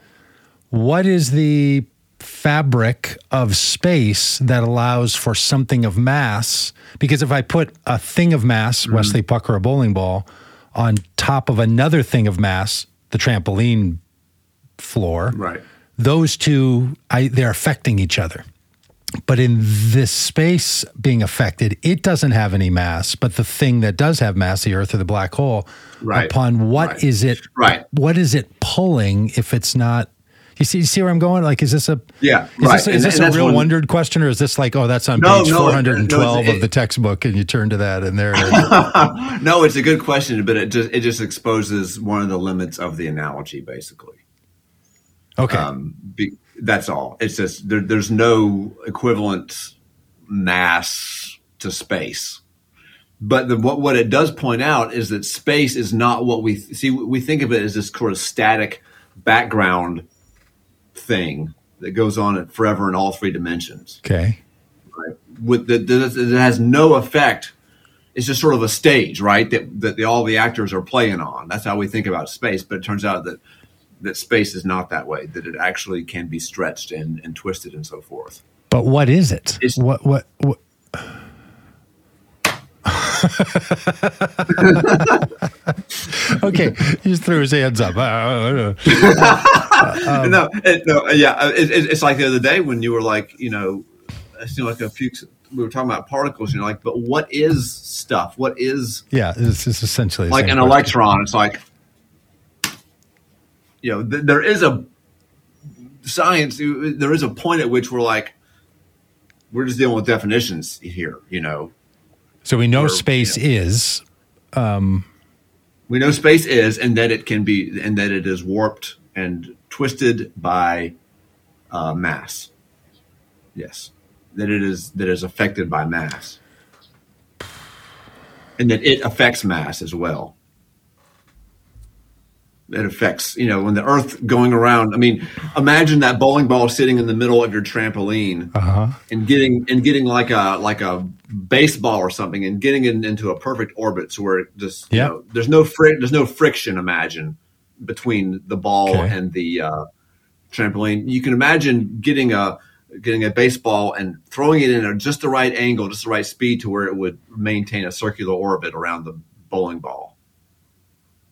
what is the fabric of space that allows for something of mass? Because if I put a thing of mass, Mm-hmm. Wesley Puck or a bowling ball, on top of another thing of mass, the trampoline floor, Right. those two, I, they're affecting each other. But in this space being affected, it doesn't have any mass. But the thing that does have mass, the Earth or the black hole, Right. upon what is Right. it? Right. What is it pulling if it's not? You see, you see where I'm going? Like, is this a Yeah, Is right. this, is And- this and a real when- wondered question, or is this like, oh, that's on No, page no, 412 no, of it- the textbook, and you turn to that, and there it is. no, it's a good question, but it just it just exposes one of the limits of the analogy, basically. Okay, Um, be, that's all. It's just there, there's no equivalent mass to space. But the, what what it does point out is that space is not what we see. We think of it as this sort of static background thing that goes on forever in all three dimensions. okay, with the, the, that has no effect. It's just sort of a stage, right? That that the, all the actors are playing on. That's how we think about space. But it turns out that that space is not that way. That it actually can be stretched and, and twisted and so forth. but what is it? It's- what what what? okay, he just threw his hands up. Uh, Um, no, it, no, yeah. It, it, it's like the other day when you were like, you know, it seemed like a few. We were talking about particles. You know, like, but what is stuff? What is yeah, it's, is essentially like an question. electron. It's like, you know, th- there is a science. There is a point at which we're like, we're just dealing with definitions here. You know, So we know space is we know space is, and that it can be, and that it is warped and twisted by uh, mass. Yes, that it is that is affected by mass, and that it affects mass as well. It affects, you know, when the Earth going around. I mean, imagine that bowling ball sitting in the middle of your trampoline uh huh. and getting and getting like a like a baseball or something and getting it into a perfect orbit so where it just you Yeah. know there's no fri- there's no friction imagine between the ball Okay. and the uh, trampoline you can imagine getting a getting a baseball and throwing it in at just the right angle just the right speed to where it would maintain a circular orbit around the bowling ball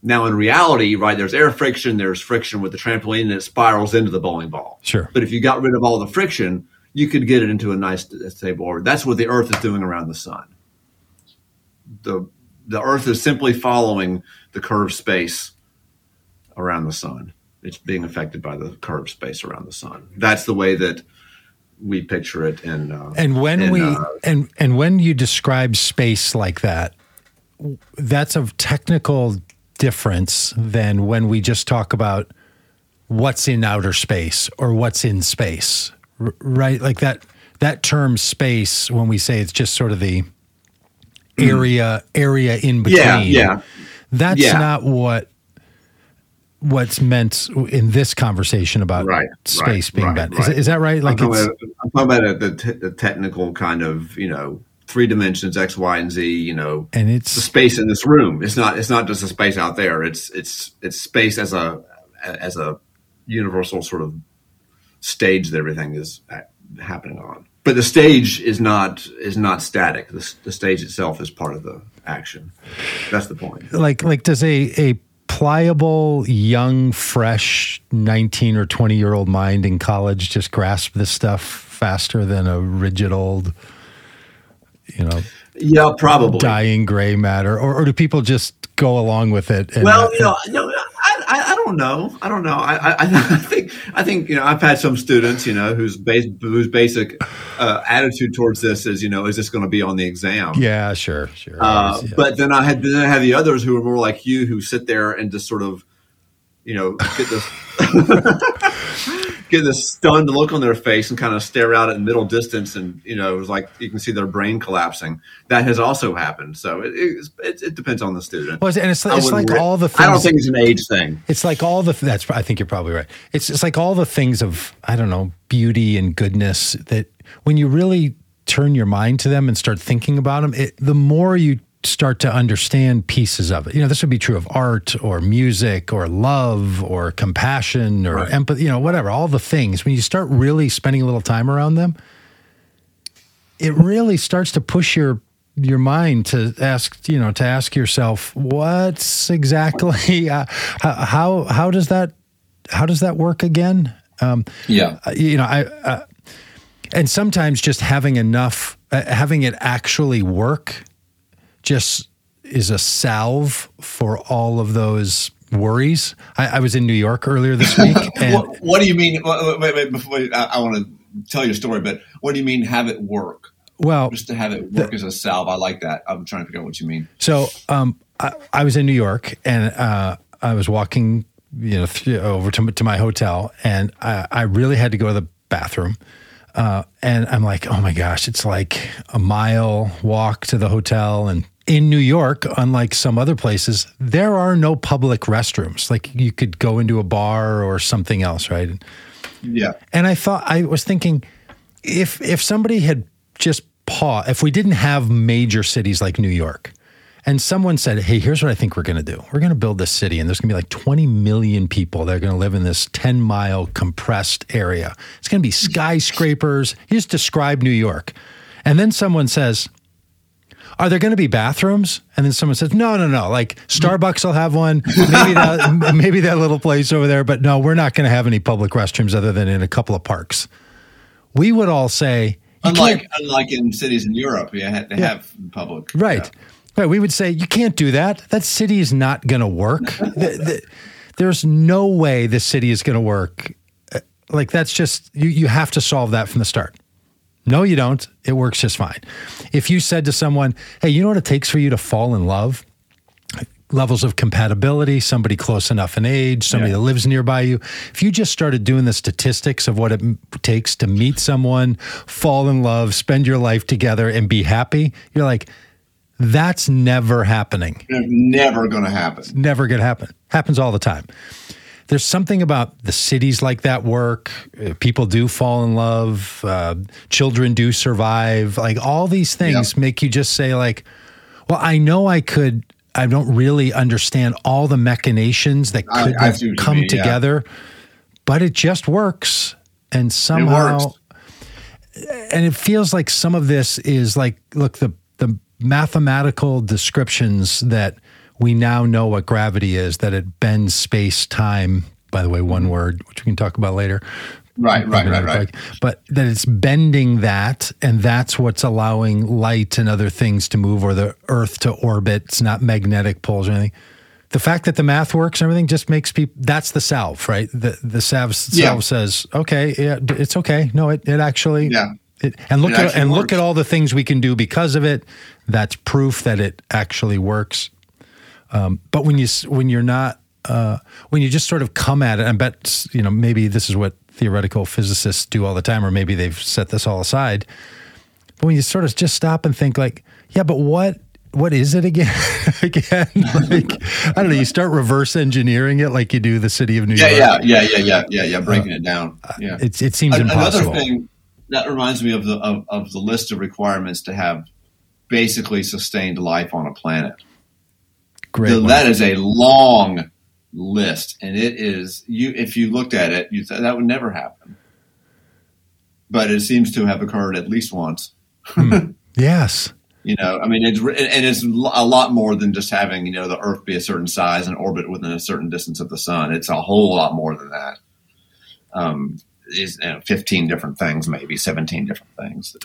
now in reality right there's air friction there's friction with the trampoline and it spirals into the bowling ball Sure. but if you got rid of all the friction, you could get it into a nice stable orbit. That's what the Earth is doing around the sun. The the Earth is simply following the curved space around the sun. it's being affected by the curved space around the sun. That's the way that we picture it. And uh, and when in, we uh, and and when you describe space like that, that's a technical difference than when we just talk about what's in outer space or what's in space, R- right? Like that that term space when we say it's just sort of the hmm. area area in between. yeah, yeah. That's Yeah. not what what's meant in this conversation about Right, space right, being right. Is, is that right? I'm Like talking, it's, about, I'm talking about the, te- the technical kind of you know three dimensions X, Y, and Z. You know, and it's the space in this room. It's not. It's not just a space out there. It's it's it's space as a as a universal sort of stage that everything is happening on. But the stage is not is not static. The, the stage itself is part of the action. That's the point. like like does a a pliable young fresh 19 or 20 year old mind in college just grasp this stuff faster than a rigid old you know Yeah, probably. dying gray matter or, or do people just go along with it and, Well, you know, no, I, I, I don't know. I don't know. I, I, I think, I think, you know, I've had some students, you know, whose base, whose basic uh, attitude towards this is, you know, is this going to be on the exam? yeah sure sure Uh, Yeah. But then I had, then I had the others who are more like you, who sit there and just sort of, you know, get this, get this stunned look on their face and kind of stare out at middle distance, and you know, it was like you can see their brain collapsing. That has also happened. So it, it, it depends on the student. Well, and it's, it's like re- all the I don't things think it's an age thing. It's like all the that's I think you're probably right. It's it's like all the things of I don't know beauty and goodness that when you really turn your mind to them and start thinking about them, it, the more you start to understand pieces of it. You know, this would be true of art or music or love or compassion or Right. empathy. You know, whatever. All the things when you start really spending a little time around them, it really starts to push your your mind to ask you know to ask yourself what's exactly uh, how, how does that how does that work again um, Yeah. uh, you know i uh, and sometimes just having enough uh, having it actually work just is a salve for all of those worries i, I was in new york earlier this week and What, what do you mean? Wait, wait, wait before I, I want to tell your story, but what do you mean have it work? well Just to have it work as a salve. I like that. I'm trying to figure out what you mean. So um, I, I was in New York and uh, I was walking, you know, th- over to, to my hotel, and I, I really had to go to the bathroom. Uh, and I'm like, oh my gosh, it's like a mile walk to the hotel. And in New York, unlike some other places, there are no public restrooms. Like you could go into a bar or something else, right? Yeah. And I thought I was thinking if if somebody had just paused, if we didn't have major cities like New York, and someone said, "Hey, here's what I think we're going to do. We're going to build this city, and there's going to be like 20 million people that are going to live in this 10 mile compressed area. It's going to be skyscrapers. You just describe New York, and then someone says." Are there going to be bathrooms? And then someone says, "No, no, no. Like Starbucks will have one. Maybe that, maybe that little place over there. But no, we're not going to have any public restrooms other than in a couple of parks." We would all say, Unlike unlike in cities in Europe, you had to have public. Right. yeah. Right. We would say, you can't do that. That city is not going to work. The- the- there's no way this city is going to work. Uh, Like, that's just, you, you have to solve that from the start. No, you don't. It works just fine. If you said to someone, hey, you know what it takes for you to fall in love? Levels of compatibility, somebody close enough in age, somebody Yeah. that lives nearby you. If you just started doing the statistics of what it takes to meet someone, fall in love, spend your life together, and be happy, you're like, that's never happening. It's never going to happen. Never going to happen. Happens all the time. There's something about the cities like that work. Uh, People do fall in love. Uh, children do survive. Like all these things Yeah. make you just say, like, well, I know I could. I don't really understand all the machinations that could I have see come mean, yeah. together, but it just works. And somehow, works. and it feels like some of this is like look the the mathematical descriptions that we now know what gravity is that it bends space time by the way one mm-hmm. word which we can talk about later. Right, right, right, right. but that it's bending that and that's what's allowing light and other things to move or the earth to orbit. It's not magnetic poles or anything. The fact that the math works and everything just makes people that's the salve right? The the salve, salve Yeah. says okay yeah it's okay. No it, it actually Yeah. it, and look It at actually and look at all the things we can do because of it. That's proof that it actually works um, but when you when you're not uh, when you just sort of come at it I bet you know maybe this is what theoretical physicists do all the time or maybe they've set this all aside but when you sort of just stop and think like yeah but what what is it again again like i don't know you start reverse engineering it like you do the city of new Yeah, york yeah, yeah, yeah, yeah, yeah, yeah. Breaking it down. Yeah. It's, it seems impossible Another thing that reminds me of the of, of the list of requirements to have basically sustained life on a planet. Great So that is a long list, and it is you. If you looked at it, you th- that would never happen. But it seems to have occurred at least once. yes You know, I mean, it's and it's a lot more than just having you know the Earth be a certain size and orbit within a certain distance of the Sun. It's a whole lot more than that. Um, is you know, fifteen different things, maybe seventeen different things,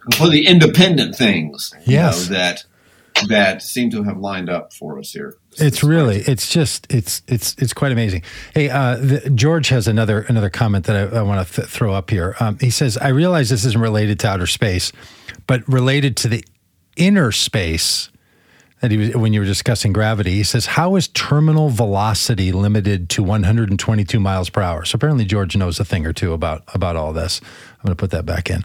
completely independent things. you Yes. know, that that seem to have lined up for us here. It's really, it's just, it's, it's, it's quite amazing. Hey, uh, the, George has another, another comment that I, I want to th- throw up here. Um, he says, I realize this isn't related to outer space, but related to the inner space that he was, when you were discussing gravity, he says, how is terminal velocity limited to 122 miles per hour? So apparently George knows a thing or two about, about all this. I'm going to put that back in.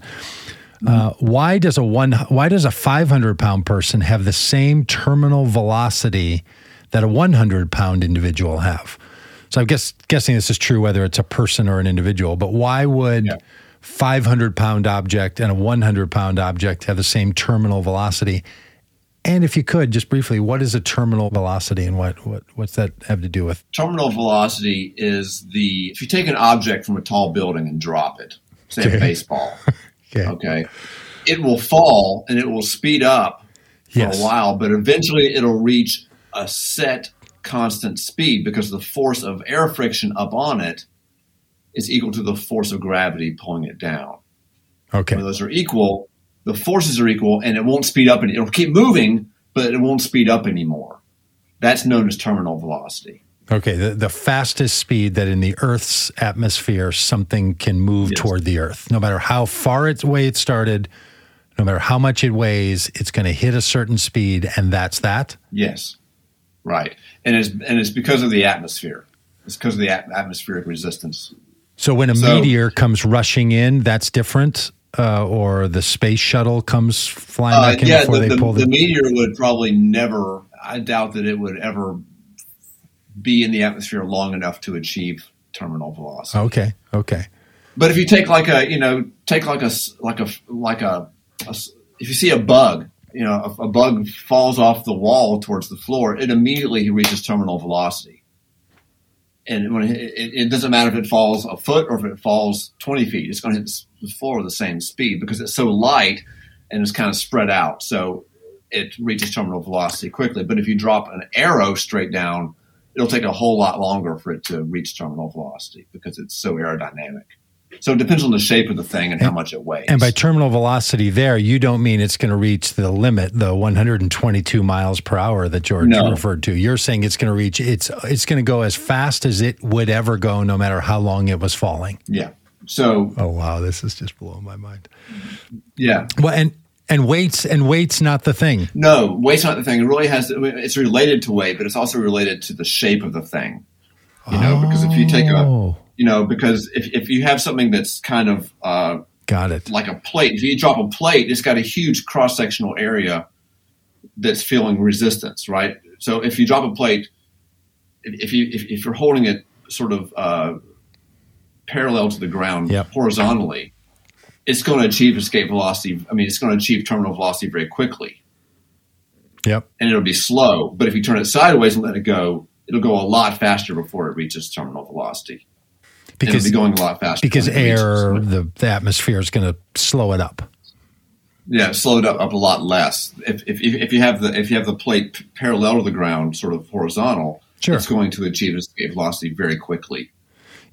Uh, why does a one why does a 500 pound person have the same terminal velocity that a 100 pound individual have? So i'm guess, guessing this is true whether it's a person or an individual but why would Yeah. 500 pound object and a 100 pound object have the same terminal velocity? And if you could just briefly what is a terminal velocity and what, what what's that have to do with? Terminal velocity is the if you take an object from a tall building and drop it, say a baseball, okay okay, it will fall and it will speed up for Yes. a while, but eventually it'll reach a set constant speed because the force of air friction up on it is equal to the force of gravity pulling it down. okay When those are equal, the forces are equal, and it won't speed up, and it'll keep moving, but it won't speed up anymore. That's known as terminal velocity. Okay, the, the fastest speed that in the Earth's atmosphere something can move Yes. toward the Earth. No matter how far its way it started, no matter how much it weighs, it's going to hit a certain speed, and that's that. Yes, right, and it's and it's because of the atmosphere. It's because of the at- atmospheric resistance. So when a So- meteor comes rushing in, that's different, uh, or the space shuttle comes flying Uh, back in yeah, before the, they the, pull the the. meteor would probably never. I doubt that it would ever be in the atmosphere long enough to achieve terminal velocity. okay, okay, But if you take like a, you know, take like a, like a like a, a if you see a bug, you know, a, a bug falls off the wall towards the floor, it immediately reaches terminal velocity. And when it, it, it doesn't matter if it falls a foot or if it falls twenty feet, it's going to hit the floor with the same speed because it's so light and it's kind of spread out, so it reaches terminal velocity quickly. But if you drop an arrow straight down, it'll take a whole lot longer for it to reach terminal velocity because it's so aerodynamic. So it depends on the shape of the thing and how much it weighs. And by terminal velocity, there you don't mean it's going to reach the limit, the 122 miles per hour that George No. referred to. You're saying it's going to reach it's it's going to go as fast as it would ever go, no matter how long it was falling. yeah. So Oh wow, this is just blowing my mind. yeah, Well, and and weights and weights not the thing. no, weight's not the thing. It really has. I mean, It's related to weight, but it's also related to the shape of the thing. You know, because if you take a, Oh, you know, because if if you have something that's kind of uh, got it. like a plate. If you drop a plate, it's got a huge cross sectional area that's feeling resistance, right? So if you drop a plate, if, if you if, if you're holding it sort of uh, parallel to the ground Yep. horizontally, it's going to achieve escape velocity. I mean, it's going to achieve terminal velocity very quickly, Yep. and it'll be slow. But if you turn it sideways and let it go, it'll go a lot faster before it reaches terminal velocity. And Because it'll be going a lot faster because when it reaches- air, the, the atmosphere is going to slow it up. Yeah, slow it up, up a lot less. If, if, if if you have the if you have the plate p- parallel to the ground, sort of horizontal, Sure. it's going to achieve escape velocity very quickly.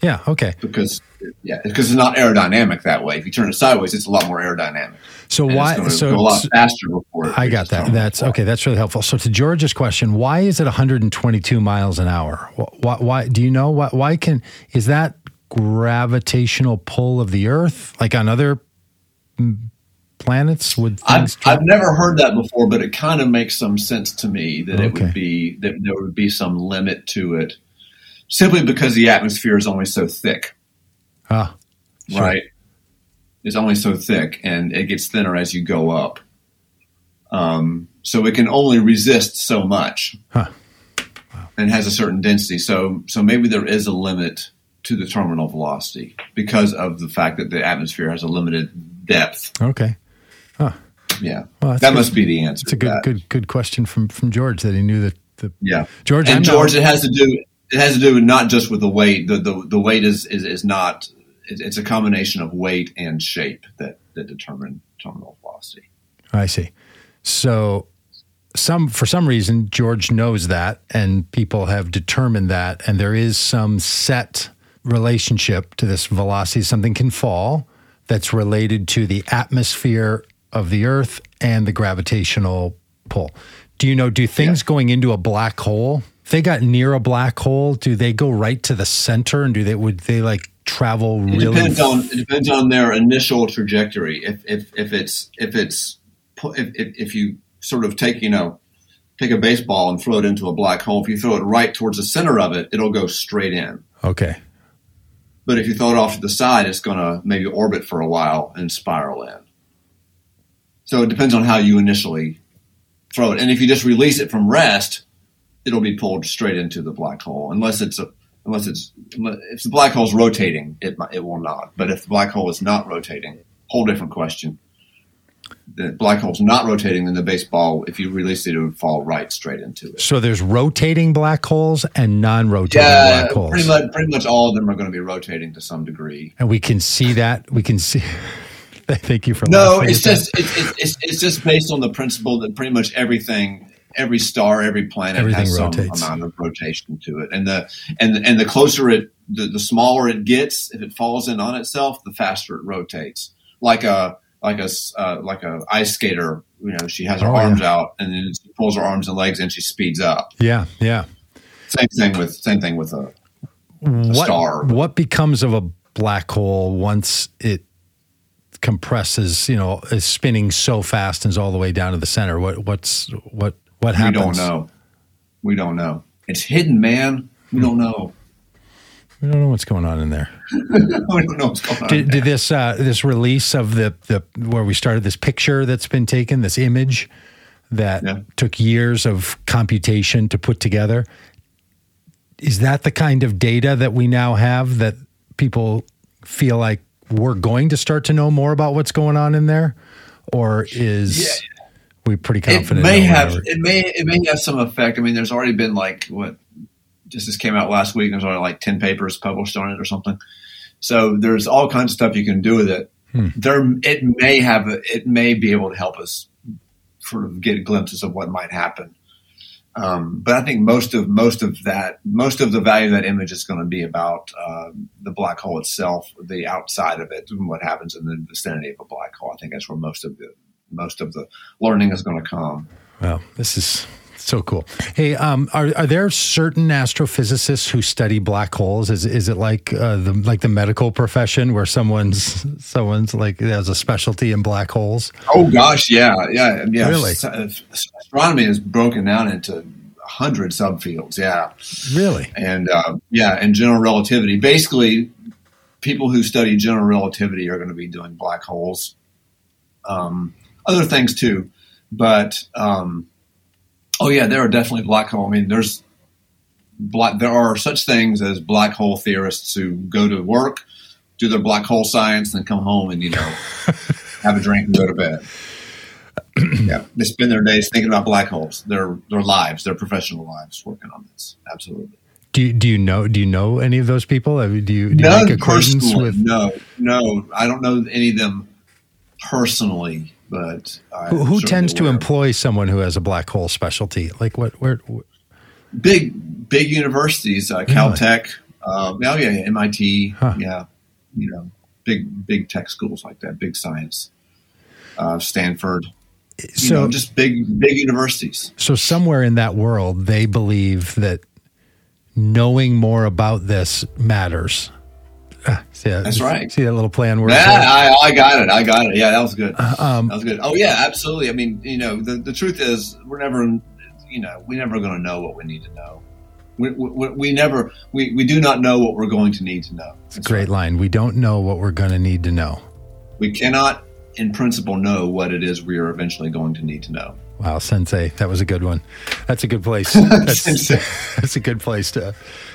Yeah. Okay. because yeah, because it's not aerodynamic that way. If you turn it sideways, it's a lot more aerodynamic. So And why? So go a lot so- faster before. I got that. That's velocity. okay. That's really helpful. So to George's question, why is it 122 miles an hour? Why? why do you know? Why, why can is that gravitational pull of the Earth like on other mm, planets? Would I've, I've never heard that before, but it kind of makes some sense to me that it would be that there would be some limit to it, simply because the atmosphere is only so thick, ah, Sure. right? It's only so thick, and it gets thinner as you go up. Um, so it can only resist so much, Huh. and has a certain density. So so maybe there is a limit to the terminal velocity because of the fact that the atmosphere has a limited depth. okay. Yeah, Well, that good. must be the answer. It's a good, that. good, good question from from George that he knew that the Yeah, George. I'm and no- George, it has to do. It has to do not just with the weight. The the, the weight is, is is not. It's a combination of weight and shape that that determine terminal velocity. I see. So some for some reason George knows that and people have determined that and there is some set relationship to this velocity something can fall that's related to the atmosphere of the earth and the gravitational pull. Do you know do things going into a black hole they got near a black hole do they go right to the center and do they would they like travel It really depends on it depends on their initial trajectory. If if if it's if it's if if, if you sort of take you know take a baseball and throw it into a black hole, if you throw it right towards the center of it, it'll go straight in. Okay. But if you throw it off to the side, it's going to maybe orbit for a while and spiral in. So it depends on how you initially throw it. And if you just release it from rest, it'll be pulled straight into the black hole, unless it's a, unless it's if the black hole's rotating, it it will not. But if the black hole is not rotating, whole different question. The black hole's not rotating, then the baseball, if you release it, it would fall right straight into it. So there's rotating black holes and non-rotating Yeah, black holes. pretty much, pretty much all of them are going to be rotating to some degree. and we can see that. We can see. Thank you for No, it's just it's, it's, it's, it's just based on the principle that pretty much everything, every star, every planet Everything has some rotates. amount of rotation to it, and the and and the closer it, the, the smaller it gets, if it falls in on itself, the faster it rotates. Like a like a uh, like a ice skater, you know, she has her Oh, yeah. arms out, and then she pulls her arms and legs, and she speeds up. yeah, yeah. Same thing with same thing with a What star. what becomes of a black hole once it compresses? You know, is spinning so fast and is all the way down to the center. What what's what what we don't know. We don't know. It's hidden, man. We don't know. We don't know what's going on in there. we don't know what's going on. Did, did this uh, this release of the the where we started this picture that's been taken, this image that Yeah. took years of computation to put together? Is that the kind of data that we now have that people feel like we're going to start to know more about what's going on in there, or is we pretty confident. it may have whatever? it may it may have some effect. I mean, there's already been like what just this came out last week. There's already like ten papers published on it or something. So there's all kinds of stuff you can do with it. Hmm. There, it may have it may be able to help us sort of get glimpses of what might happen. Um, but I think most of most of that most of the value of that image is going to be about uh, the black hole itself, the outside of it, and what happens in the vicinity of a black hole. I think that's where most of the most of the learning is going to come. Wow, this is so cool. Hey, um, are are there certain astrophysicists who study black holes? Is is it like uh, the like the medical profession where someone's someone's like has a specialty in black holes? Oh gosh, yeah, yeah, yeah. Really? Uh, astronomy is broken down into hundred subfields. Yeah, Really? and uh, yeah, and general relativity. Basically, people who study general relativity are going to be doing black holes. Um, other things too, but um, oh yeah, there are definitely black hole. I mean, there's black. There are such things as black hole theorists who go to work, do their black hole science, then come home and you know have a drink and go to bed. yeah, they spend their days thinking about black holes, their their lives, their professional lives, working on this. Absolutely. Do you, do you know do you know any of those people? I mean, Do you, do you make acquaintance with No, no, I don't know any of them personally, but who, who tends to employ someone who has a black hole specialty? Like what? Where? big big universities, uh, Caltech, Um, oh yeah, MIT. Huh. Yeah, you know, big big tech schools like that, big science. Uh, Stanford. You So, know, just big big universities. so somewhere in that world, they believe that knowing more about this matters. See that, That's right. See that little play on words? Yeah. I, I got it. I got it. Yeah, that was good. Um, that was good. Oh yeah, absolutely. I mean, you know, the, the truth is, we're never, you know, we're never going to know what we need to know. We, we, we never, we, we do not know what we're going to need to know. It's a great line. We don't know what we're going to need to know. We cannot, in principle, know what it is we are eventually going to need to know. Wow, Sensei, that was a good one. That's a good place. That's, that's a good place to.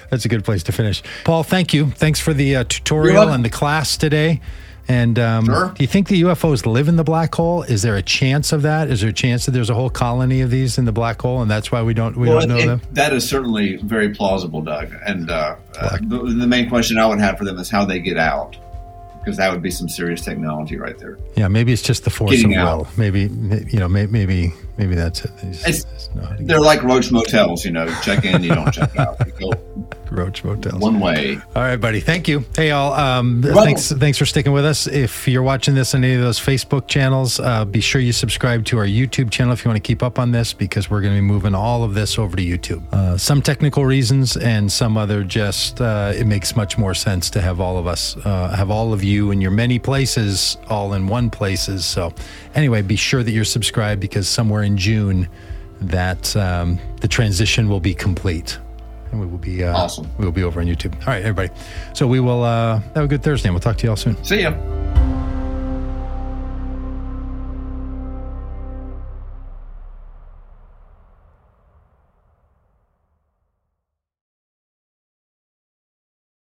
That's a good place to finish. Paul, thank you. Thanks for the uh, tutorial and the class today. And um, Sure. do you think the UFOs live in the black hole? Is there a chance of that? Is there a chance that there's a whole colony of these in the black hole, and that's why we don't we don't know it- them? that is certainly very plausible, Doug. And uh, uh, the, the main question I would have for them is how they get out, because that would be some serious technology right there. Yeah, maybe it's just the force Getting of out. will. Maybe you know, may- maybe maybe that's it. It's- just know how to get They're like roach motels, you know. Check in, you don't check out. You go roach motels. one way. All right, buddy. Thank you. Hey, y'all. Um, thanks. Thanks for sticking with us. If you're watching this on any of those Facebook channels, uh, be sure you subscribe to our YouTube channel if you want to keep up on this, because we're going to be moving all of this over to YouTube. Uh, some technical reasons, and some other just uh, it makes much more sense to have all of us, uh, have all of you in your many places, all in one places. So, anyway, be sure that you're subscribed because somewhere in June, that um, the transition will be complete. And we will be uh, Awesome. We will be over on YouTube. All right, everybody. So we will uh, have a good Thursday. and We'll talk to you all soon. See ya.